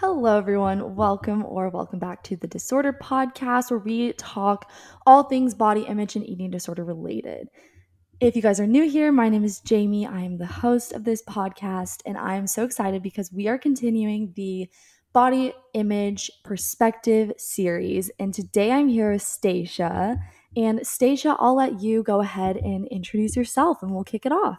Hello, everyone. Welcome or welcome back to the Disorder Podcast, where we talk all things body image and eating disorder related. If you guys are new here, my name is Jamie. I am the host of this podcast, and I am so excited because we are continuing the body image perspective series. And today I'm here with Stacia. And Stacia, I'll let you go ahead and introduce yourself and we'll kick it off.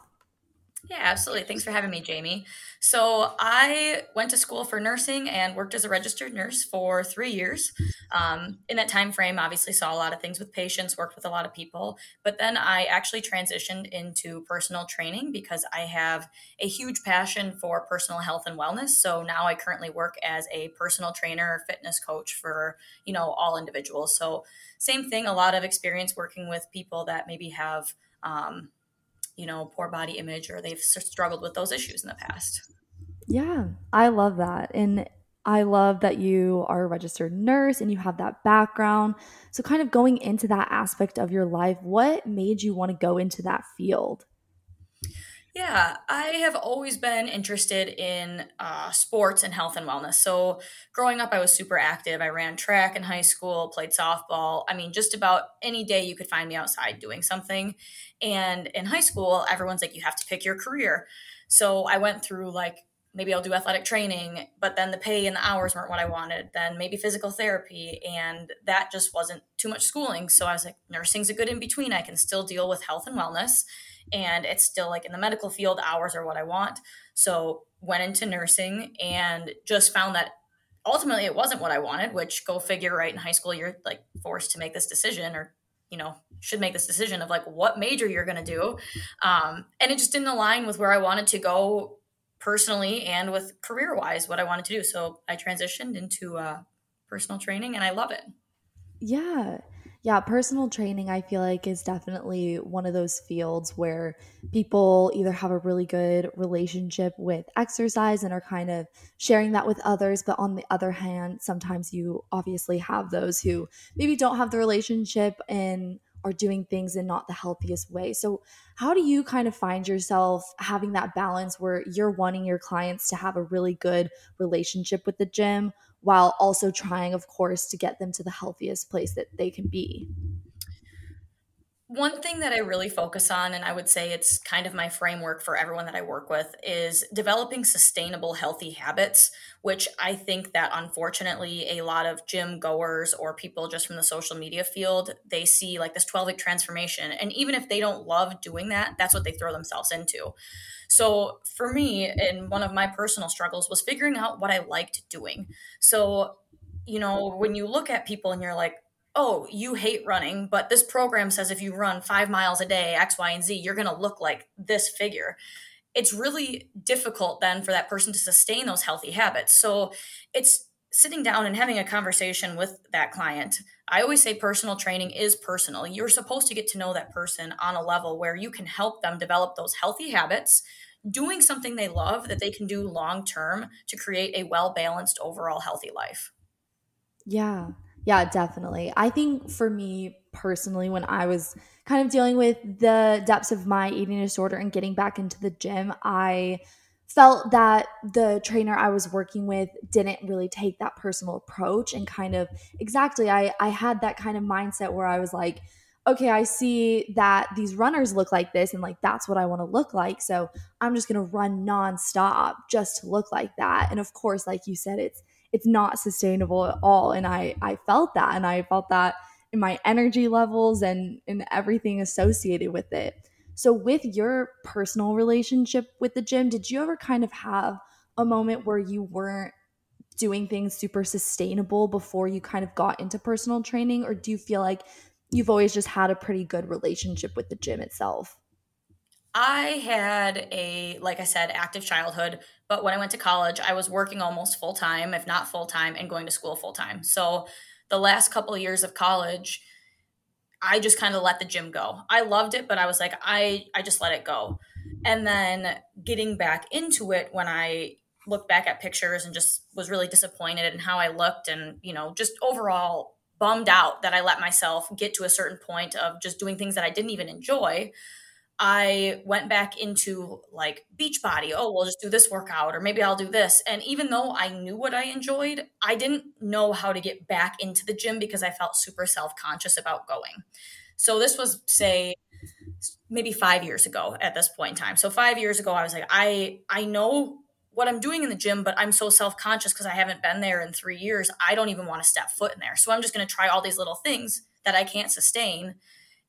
Yeah, absolutely. Thanks for having me, Jamie. So, I went to school for nursing and worked as a registered nurse for three years. Um, in that time frame, obviously saw a lot of things with patients, worked with a lot of people. But then I actually transitioned into personal training because I have a huge passion for personal health and wellness. So now I currently work as a personal trainer, or fitness coach for you know all individuals. So same thing, a lot of experience working with people that maybe have. Um, you know, poor body image or they've struggled with those issues in the past. Yeah, I love that. And I love that you are a registered nurse and you have that background. So, kind of going into that aspect of your life, what made you want to go into that field? Yeah, I have always been interested in uh, sports and health and wellness. So, growing up, I was super active. I ran track in high school, played softball. I mean, just about any day you could find me outside doing something. And in high school, everyone's like, you have to pick your career. So, I went through like, maybe I'll do athletic training, but then the pay and the hours weren't what I wanted. Then maybe physical therapy, and that just wasn't too much schooling. So, I was like, nursing's a good in between. I can still deal with health and wellness and it's still like in the medical field hours are what i want so went into nursing and just found that ultimately it wasn't what i wanted which go figure right in high school you're like forced to make this decision or you know should make this decision of like what major you're going to do um, and it just didn't align with where i wanted to go personally and with career wise what i wanted to do so i transitioned into uh, personal training and i love it yeah yeah, personal training, I feel like, is definitely one of those fields where people either have a really good relationship with exercise and are kind of sharing that with others. But on the other hand, sometimes you obviously have those who maybe don't have the relationship and are doing things in not the healthiest way. So, how do you kind of find yourself having that balance where you're wanting your clients to have a really good relationship with the gym while also trying, of course, to get them to the healthiest place that they can be? One thing that I really focus on, and I would say it's kind of my framework for everyone that I work with, is developing sustainable, healthy habits, which I think that unfortunately a lot of gym goers or people just from the social media field, they see like this 12 week transformation. And even if they don't love doing that, that's what they throw themselves into. So for me, and one of my personal struggles was figuring out what I liked doing. So, you know, when you look at people and you're like, oh, you hate running, but this program says if you run five miles a day, X, Y, and Z, you're going to look like this figure. It's really difficult then for that person to sustain those healthy habits. So it's sitting down and having a conversation with that client. I always say personal training is personal. You're supposed to get to know that person on a level where you can help them develop those healthy habits, doing something they love that they can do long term to create a well balanced overall healthy life. Yeah. Yeah, definitely. I think for me personally, when I was kind of dealing with the depths of my eating disorder and getting back into the gym, I felt that the trainer I was working with didn't really take that personal approach and kind of exactly I I had that kind of mindset where I was like okay, I see that these runners look like this and like that's what I want to look like. So I'm just going to run nonstop just to look like that. And of course, like you said, it's it's not sustainable at all. And i i felt that and i felt that in my energy levels and in everything associated with it. So with your personal relationship with the gym did you ever kind of have a moment where you weren't doing things super sustainable before you kind of got into personal training? Or do you feel like you've always just had a pretty good relationship with the gym itself? I had a, like I said, active childhood, but when I went to college, I was working almost full time, if not full time, and going to school full time. So the last couple of years of college, I just kind of let the gym go. I loved it, but I was like, I, I just let it go. And then getting back into it when I look back at pictures and just was really disappointed in how I looked and, you know, just overall bummed out that I let myself get to a certain point of just doing things that I didn't even enjoy I went back into like Beachbody. Oh, we'll just do this workout, or maybe I'll do this. And even though I knew what I enjoyed, I didn't know how to get back into the gym because I felt super self conscious about going. So this was, say, maybe five years ago at this point in time. So five years ago, I was like, I I know what I'm doing in the gym, but I'm so self conscious because I haven't been there in three years. I don't even want to step foot in there. So I'm just going to try all these little things that I can't sustain.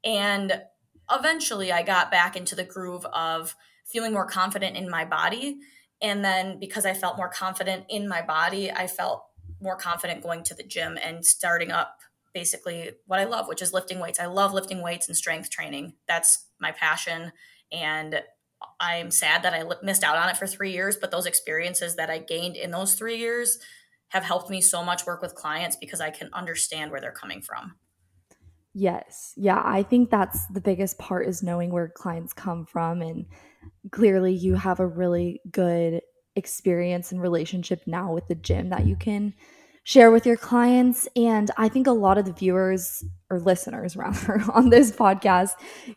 And eventually I got back into the groove of feeling more confident in my body. And then because I felt more confident in my body, I felt more confident going to the gym and starting up basically what I love, which is lifting weights. I love lifting weights and strength training. That's my passion. And I'm sad that I missed out on it for three years, but those experiences that I gained in those three years have helped me so much work with clients because I can understand where they're coming from. Yes. Yeah, I think that's the biggest part is knowing where clients come from and clearly you have a really good experience and relationship now with the gym that you can share with your clients and I think a lot of the viewers or listeners rather on this podcast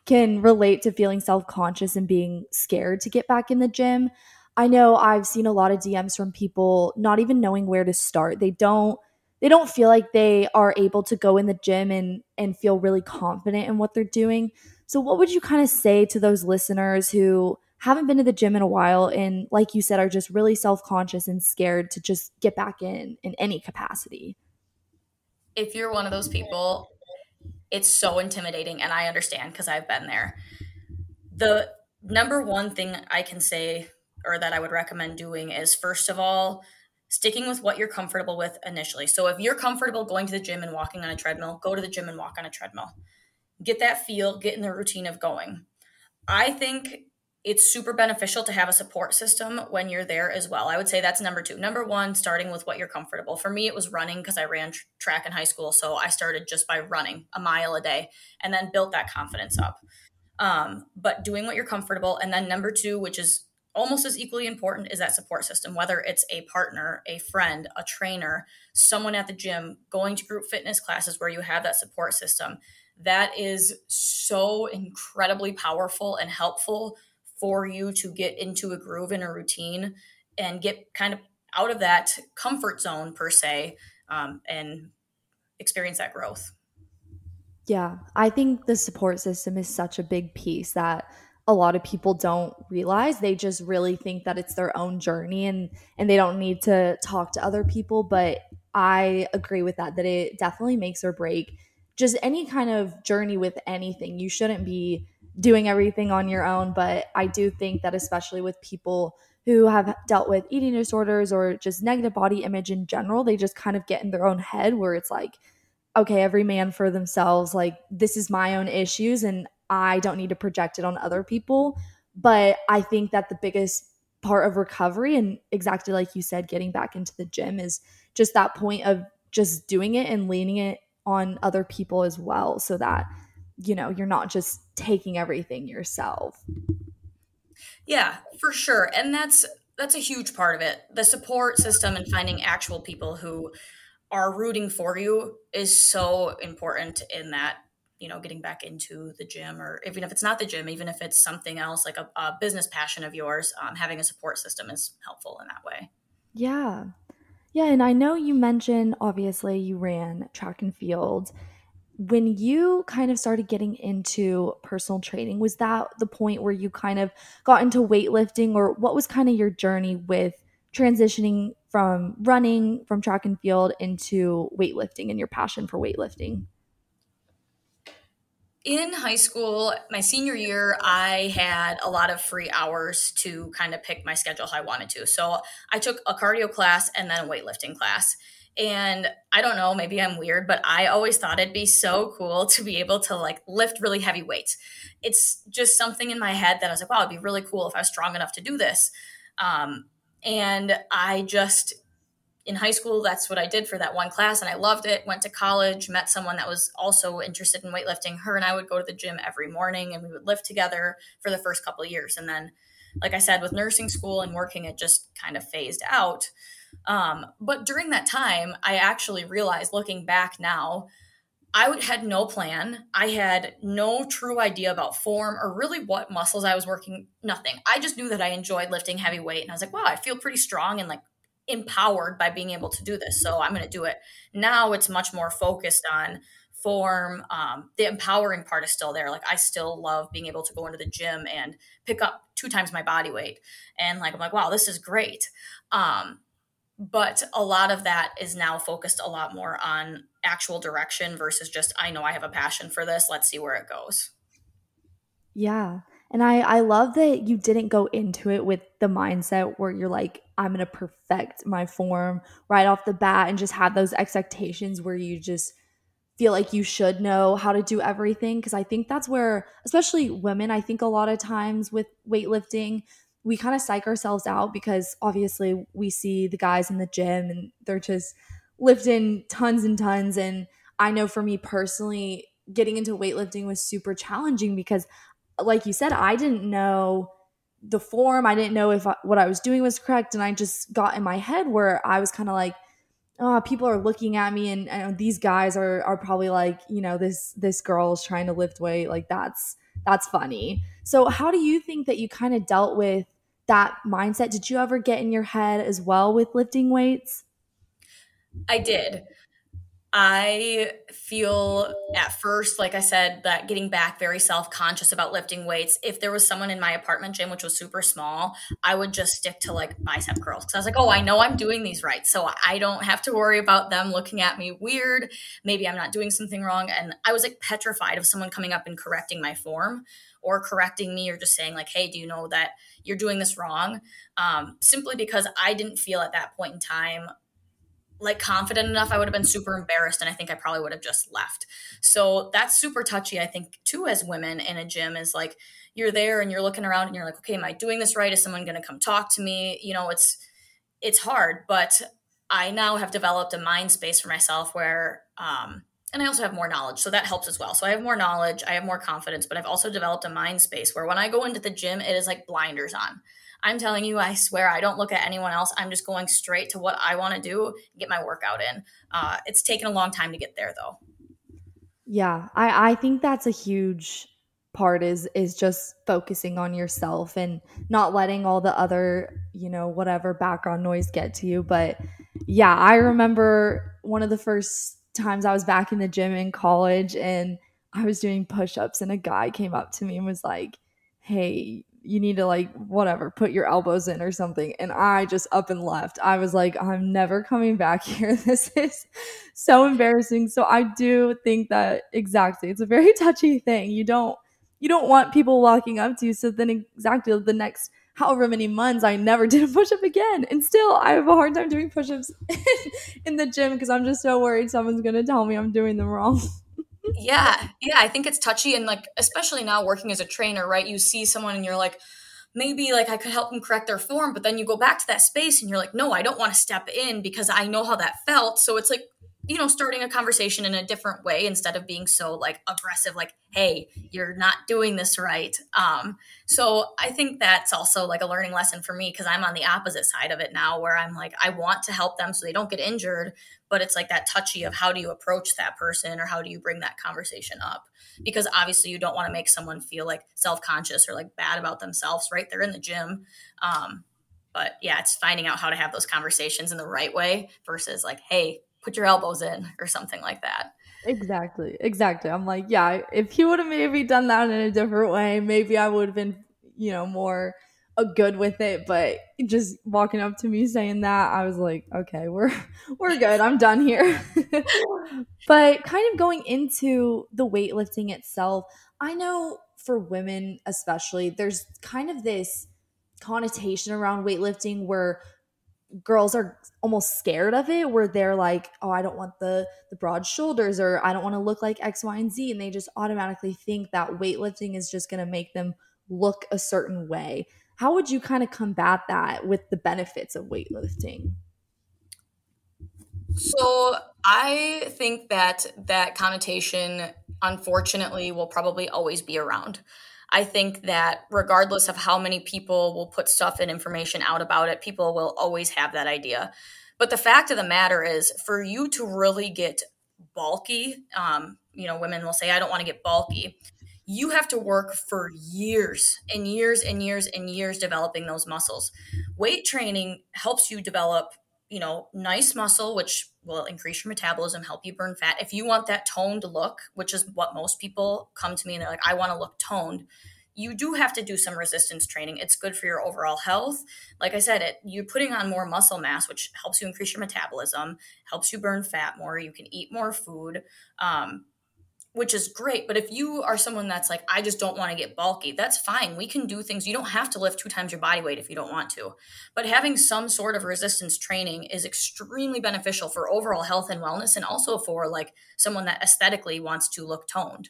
can relate to feeling self-conscious and being scared to get back in the gym. I know I've seen a lot of DMs from people not even knowing where to start. They don't they don't feel like they are able to go in the gym and and feel really confident in what they're doing. So what would you kind of say to those listeners who haven't been to the gym in a while and like you said are just really self-conscious and scared to just get back in in any capacity? If you're one of those people, it's so intimidating and I understand because I've been there. The number one thing I can say or that I would recommend doing is first of all, sticking with what you're comfortable with initially. So if you're comfortable going to the gym and walking on a treadmill, go to the gym and walk on a treadmill. Get that feel, get in the routine of going. I think it's super beneficial to have a support system when you're there as well. I would say that's number two. Number one, starting with what you're comfortable. For me, it was running because I ran tr- track in high school. So I started just by running a mile a day and then built that confidence up. Um, but doing what you're comfortable. And then number two, which is almost as equally important is that support system, whether it's a partner, a friend, a trainer, someone at the gym, going to group fitness classes where you have that support system. That is so incredibly powerful and helpful for you to get into a groove and a routine and get kind of out of that comfort zone, per se, um, and experience that growth. Yeah, I think the support system is such a big piece that a lot of people don't realize. They just really think that it's their own journey and and they don't need to talk to other people but i agree with that that it definitely makes or break just any kind of journey with anything. You shouldn't be doing everything on your own but i do think that especially with people who have dealt with eating disorders or just negative body image in general they just kind of get in their own head where it's like okay every man for themselves like this is my own issues and I don't need to project it on other people. But I think that the biggest part of recovery, and exactly like you said, getting back into the gym is just that point of just doing it and leaning it on other people as well so that you know you're not just taking everything yourself. Yeah for sure. And that's that's a huge part of it. The support system and finding actual people who are rooting for you is so important in that you know getting back into the gym or even if it's not the gym even if it's something else like a, a business passion of yours um, having a support system is helpful in that way. Yeah. Yeah and i know you mentioned obviously you ran track and field. When you kind of started getting into personal training was that the point where you kind of got into weightlifting or what was kind of your journey with transitioning from running from track and field into weightlifting and your passion for weightlifting in high school, my senior year, I had a lot of free hours to kind of pick my schedule how I wanted to. So I took a cardio class and then a weightlifting class. And I don't know, maybe I'm weird, but I always thought it'd be so cool to be able to like lift really heavy weights. It's just something in my head that I was like, wow, it'd be really cool if I was strong enough to do this. Um, and I just in high school, that's what I did for that one class, and I loved it. Went to college, met someone that was also interested in weightlifting. Her and I would go to the gym every morning, and we would lift together for the first couple years. And then, like I said, with nursing school and working, it just kind of phased out. Um, but during that time, I actually realized, looking back now, I had no plan. I had no true idea about form or really what muscles I was working, nothing. I just knew that I enjoyed lifting heavy weight and I was like, wow, I feel pretty strong and like empowered by being able to do this. So I'm going to do it. Now it's much more focused on form. Um, the empowering part is still there. Like I still love being able to go into the gym and pick up two times my body weight. And like, I'm like, wow, this is great. Um, but a lot of that is now focused a lot more on actual direction versus just, I know I have a passion for this. Let's see where it goes. Yeah. And I, I love that you didn't go into it with the mindset where you're like, I'm going to perfect my form right off the bat and just have those expectations where you just feel like you should know how to do everything. Cause I think that's where, especially women, I think a lot of times with weightlifting, we kind of psych ourselves out because obviously we see the guys in the gym and they're just lifting tons and tons. And I know for me personally, getting into weightlifting was super challenging because like you said, I didn't know the form. I didn't know if I, what I was doing was correct. And I just got in my head where I was kind of like, oh, people are looking at me and, and these guys are, are probably like, you know, this, this girl's trying to lift weight. Like that's, that's funny. So how do you think that you kind of dealt with that mindset? Did you ever get in your head as well with lifting weights? I did. I feel at first, like I said, that getting back very self conscious about lifting weights. If there was someone in my apartment gym, which was super small, I would just stick to like bicep curls because I was like, oh, I know I'm doing these right. So I don't have to worry about them looking at me weird. Maybe I'm not doing something wrong. And I was like petrified of someone coming up and correcting my form or correcting me or just saying, like, hey, do you know that you're doing this wrong? Um, simply because I didn't feel at that point in time like confident enough, I would have been super embarrassed and I think I probably would have just left. So that's super touchy, I think, too, as women in a gym is like you're there and you're looking around and you're like, okay, am I doing this right? Is someone gonna come talk to me? You know, it's it's hard, but I now have developed a mind space for myself where um and I also have more knowledge, so that helps as well. So I have more knowledge, I have more confidence, but I've also developed a mind space where when I go into the gym, it is like blinders on. I'm telling you, I swear, I don't look at anyone else. I'm just going straight to what I want to do, get my workout in. Uh, it's taken a long time to get there, though. Yeah, I, I think that's a huge part is is just focusing on yourself and not letting all the other you know whatever background noise get to you but yeah i remember one of the first times i was back in the gym in college and i was doing push-ups and a guy came up to me and was like hey you need to like whatever put your elbows in or something. And i just up and left. I was like i'm never coming back here. This is so embarrassing. So i do think that exactly it's a very touchy thing. You don't you don't want people walking up to you. So then exactly the next however many months i never did a push-up again. And still i have a hard time doing push-ups in the gym because i'm just so worried someone's going to tell me i'm doing them wrong yeah yeah i think it's touchy and like especially now working as a trainer right you see someone and you're like maybe like i could help them correct their form but then you go back to that space and you're like no i don't want to step in because i know how that felt so it's like you know starting a conversation in a different way instead of being so like aggressive like hey you're not doing this right. Um so i think that's also like a learning lesson for me because i'm on the opposite side of it now where i'm like i want to help them so they don't get injured but it's like that touchy of how do you approach that person or how do you bring that conversation up? Because obviously you don't want to make someone feel like self-conscious or like bad about themselves right? They're in the gym um but yeah it's finding out how to have those conversations in the right way versus like hey put your elbows in or something like that. Exactly. Exactly. I'm like, yeah, if he would have maybe done that in a different way, maybe I would have been, you know, more a good with it. But just walking up to me saying that, I was like, okay, we're we're good. I'm done here. but kind of going into the weightlifting itself, I know for women especially, there's kind of this connotation around weightlifting where girls are almost scared of it where they're like oh i don't want the the broad shoulders or i don't want to look like x y and z and they just automatically think that weightlifting is just going to make them look a certain way. How would you kind of combat that with the benefits of weightlifting? So i think that that connotation unfortunately will probably always be around I think that regardless of how many people will put stuff and information out about it, people will always have that idea. But the fact of the matter is, for you to really get bulky, um, you know, women will say, I don't want to get bulky. You have to work for years and years and years and years developing those muscles. Weight training helps you develop, you know, nice muscle, which will increase your metabolism, help you burn fat. If you want that toned look, which is what most people come to me and they're like, I want to look toned you do have to do some resistance training. It's good for your overall health. Like I said, it you're putting on more muscle mass, which helps you increase your metabolism, helps you burn fat more. You can eat more food, um, which is great. But if you are someone that's like, I just don't want to get bulky, that's fine. We can do things. You don't have to lift two times your body weight if you don't want to. But having some sort of resistance training is extremely beneficial for overall health and wellness, and also for like someone that aesthetically wants to look toned.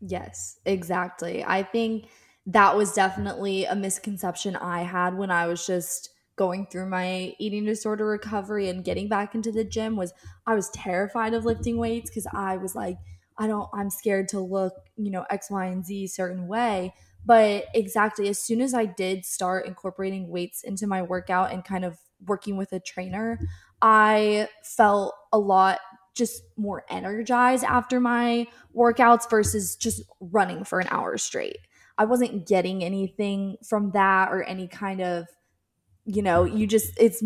Yes, exactly. I think that was definitely a misconception I had when I was just going through my eating disorder recovery and getting back into the gym was I was terrified of lifting weights cuz I was like I don't I'm scared to look, you know, X Y and Z certain way. But exactly as soon as I did start incorporating weights into my workout and kind of working with a trainer, I felt a lot just more energized after my workouts versus just running for an hour straight. I wasn't getting anything from that or any kind of you know, you just it's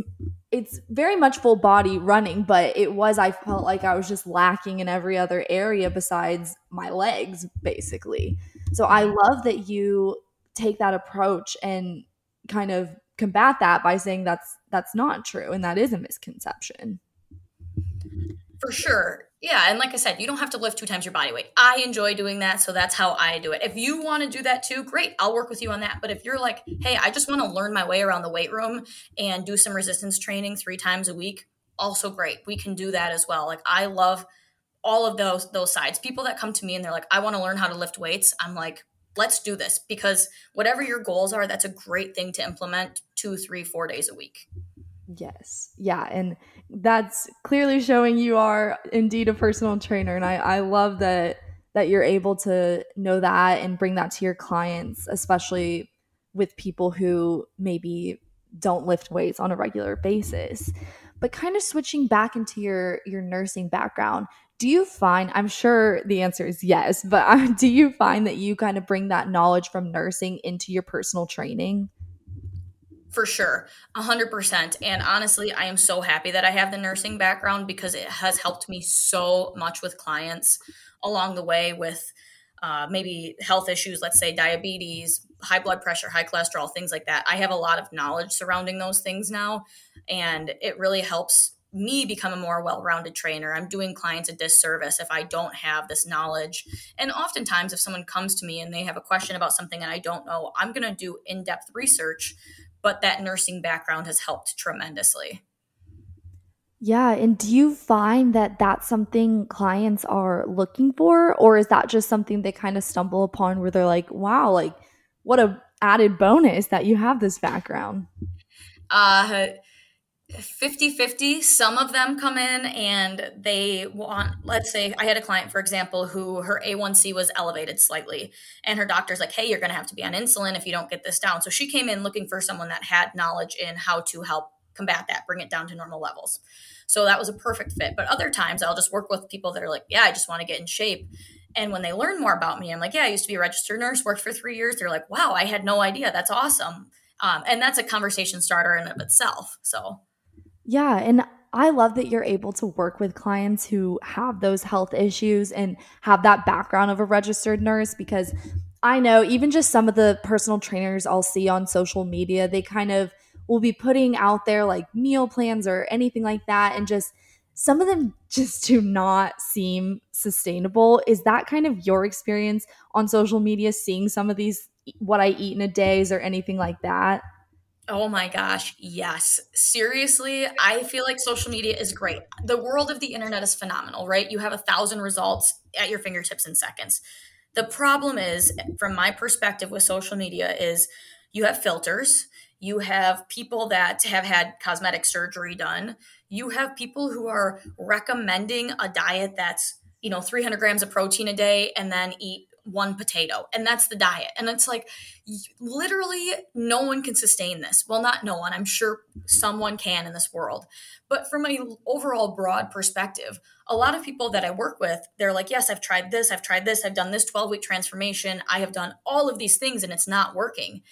it's very much full body running, but it was I felt like I was just lacking in every other area besides my legs basically. So I mm-hmm. love that you take that approach and kind of combat that by saying that's that's not true and that is a misconception. For sure. Yeah. And like I said, you don't have to lift two times your body weight. I enjoy doing that. So that's how I do it. If you want to do that too, great. I'll work with you on that. But if you're like, hey, I just want to learn my way around the weight room and do some resistance training three times a week, also great. We can do that as well. Like I love all of those those sides. People that come to me and they're like, I want to learn how to lift weights. I'm like, let's do this because whatever your goals are, that's a great thing to implement two, three, four days a week. Yes. Yeah. And that's clearly showing you are indeed a personal trainer. And I, I love that that you're able to know that and bring that to your clients, especially with people who maybe don't lift weights on a regular basis. But kind of switching back into your your nursing background, do you find I'm sure the answer is yes, but do you find that you kind of bring that knowledge from nursing into your personal training? For sure, 100%. And honestly, I am so happy that I have the nursing background because it has helped me so much with clients along the way with uh, maybe health issues, let's say diabetes, high blood pressure, high cholesterol, things like that. I have a lot of knowledge surrounding those things now, and it really helps me become a more well-rounded trainer. I'm doing clients a disservice if I don't have this knowledge. And oftentimes if someone comes to me and they have a question about something and I don't know, I'm going to do in-depth research but that nursing background has helped tremendously. Yeah. And do you find that that's something clients are looking for? Or is that just something they kind of stumble upon where they're like, wow, like what a added bonus that you have this background? Uh, 50 50 some of them come in and they want let's say i had a client for example who her a1c was elevated slightly and her doctor's like hey you're going to have to be on insulin if you don't get this down. So she came in looking for someone that had knowledge in how to help combat that bring it down to normal levels. So that was a perfect fit. But other times i'll just work with people that are like yeah i just want to get in shape. And when they learn more about me i'm like yeah i used to be a registered nurse worked for three years. They're like wow i had no idea. That's awesome. Um, and that's a conversation starter in of itself. So yeah. And I love that you're able to work with clients who have those health issues and have that background of a registered nurse because I know even just some of the personal trainers I'll see on social media, they kind of will be putting out there like meal plans or anything like that. And just some of them just do not seem sustainable. Is that kind of your experience on social media, seeing some of these, what I eat in a days or anything like that? Oh my gosh, yes. Seriously, I feel like social media is great. The world of the internet is phenomenal, right? You have a thousand results at your fingertips in seconds. The problem is, from my perspective with social media, is you have filters, you have people that have had cosmetic surgery done, you have people who are recommending a diet that's you know 300 grams of protein a day and then eat one potato and that's the diet. And it's like literally no one can sustain this. Well not no one i'm sure someone can in this world. But from an overall broad perspective a lot of people that i work with they're like yes i've tried this i've tried this i've done this 12 week transformation i have done all of these things and it's not working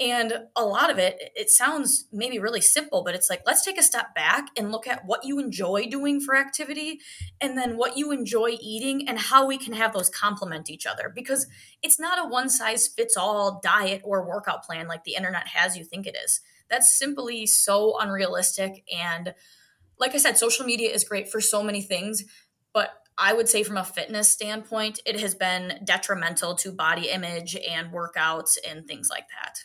and a lot of it, it sounds maybe really simple, but it's like, let's take a step back and look at what you enjoy doing for activity and then what you enjoy eating and how we can have those complement each other. Because it's not a one size fits all diet or workout plan like the internet has you think it is. That's simply so unrealistic. And like I said, social media is great for so many things, but I would say from a fitness standpoint, it has been detrimental to body image and workouts and things like that.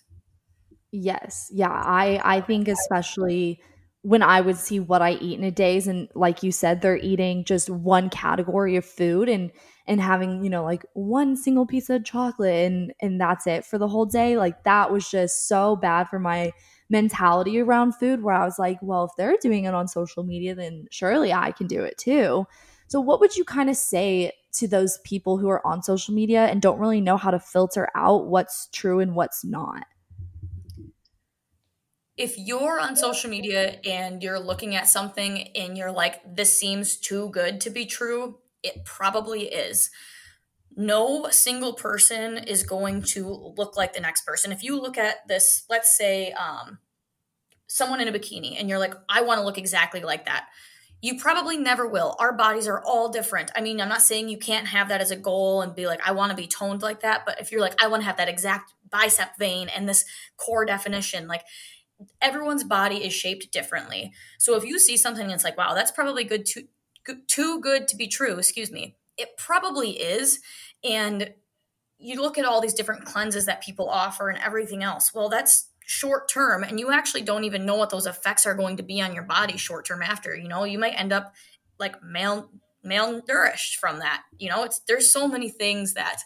Yes. Yeah. I I think especially when I would see what I eat in a days and like you said they're eating just one category of food and and having, you know, like one single piece of chocolate and and that's it for the whole day. Like that was just so bad for my mentality around food where I was like, well, if they're doing it on social media then surely I can do it too. So what would you kind of say to those people who are on social media and don't really know how to filter out what's true and what's not? If you're on social media and you're looking at something and you're like, this seems too good to be true, it probably is. No single person is going to look like the next person. If you look at this, let's say um, someone in a bikini, and you're like, I want to look exactly like that. You probably never will. Our bodies are all different. I mean, I'm not saying you can't have that as a goal and be like, I want to be toned like that. But if you're like, I want to have that exact bicep vein and this core definition, like everyone's body is shaped differently. So if you see something it's like, wow, that's probably good to too good to be true, excuse me. It probably is. And you look at all these different cleanses that people offer and everything else. Well, that's short term and you actually don't even know what those effects are going to be on your body short term after. You know, you might end up like male malnourished from that. You know, it's there's so many things that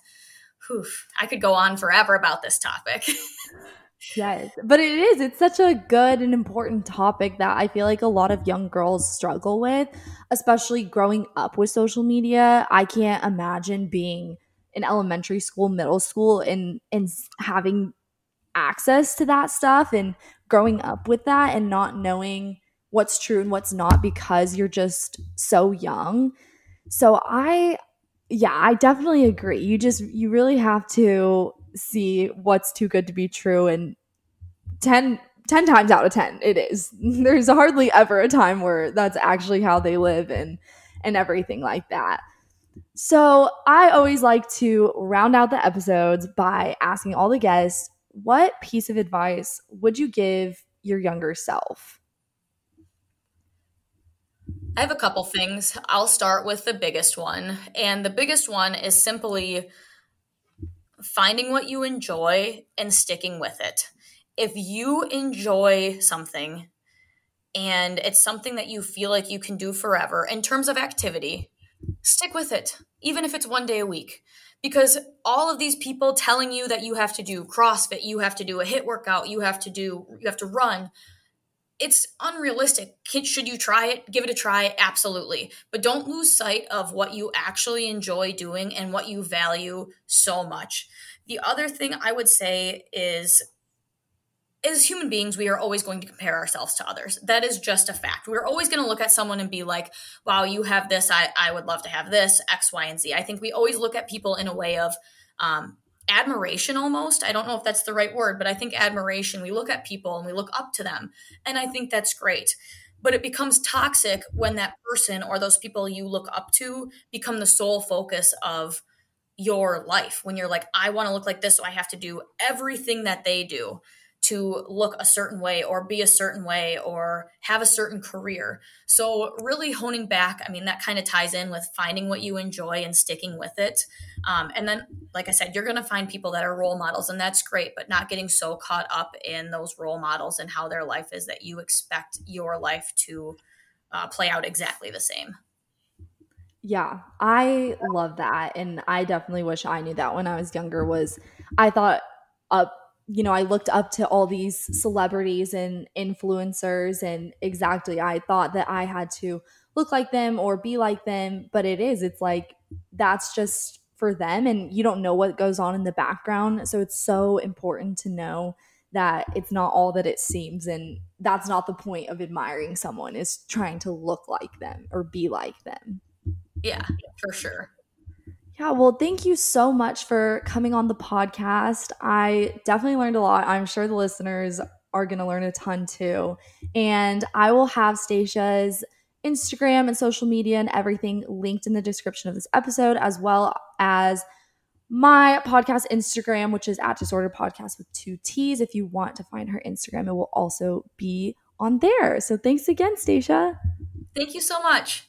whew, I could go on forever about this topic. Yes, but it is. It's such a good and important topic that I feel like a lot of young girls struggle with, especially growing up with social media. I can't imagine being in elementary school, middle school, and and having access to that stuff and growing up with that and not knowing what's true and what's not because you're just so young. So I yeah, I definitely agree. You just you really have to see what's too good to be true and 10 10 times out of 10 it is. There's hardly ever a time where that's actually how they live and and everything like that. So i always like to round out the episodes by asking all the guests what piece of advice would you give your younger self? I have a couple things. I'll start with the biggest one and the biggest one is simply finding what you enjoy and sticking with it. If you enjoy something and it's something that you feel like you can do forever in terms of activity, stick with it, even if it's one day a week. Because all of these people telling you that you have to do CrossFit, you have to do a HIIT workout, you have to do, you have to run, it's unrealistic. Should you try it? Give it a try, absolutely. But don't lose sight of what you actually enjoy doing and what you value so much. The other thing I would say is as human beings, we are always going to compare ourselves to others. That is just a fact. We're always going to look at someone and be like, wow, you have this. I, I would love to have this, X, Y, and Z. I think we always look at people in a way of um, admiration almost. I don't know if that's the right word, but I think admiration. We look at people and we look up to them. And I think that's great. But it becomes toxic when that person or those people you look up to become the sole focus of your life. When you're like, I want to look like this, so I have to do everything that they do to look a certain way or be a certain way or have a certain career. So, really honing back, I mean, that kind of ties in with finding what you enjoy and sticking with it. Um, and then, like I said, you're going to find people that are role models, and that's great, but not getting so caught up in those role models and how their life is that you expect your life to uh, play out exactly the same. Yeah, I love that. And I definitely wish I knew that when I was younger was I thought up you know, I looked up to all these celebrities and influencers, and exactly, I thought that I had to look like them or be like them. But it is, it's like that's just for them and you don't know what goes on in the background. So it's so important to know that it's not all that it seems and that's not the point of admiring someone is trying to look like them or be like them. Yeah, for sure. Yeah, well, thank you so much for coming on the podcast. I definitely learned a lot. I'm sure the listeners are going to learn a ton too. And I will have Stacia's Instagram and social media and everything linked in the description of this episode, as well as my podcast Instagram, which is at Disordered Podcast with two T's. If you want to find her Instagram, it will also be on there. So thanks again, Stacia. Thank you so much.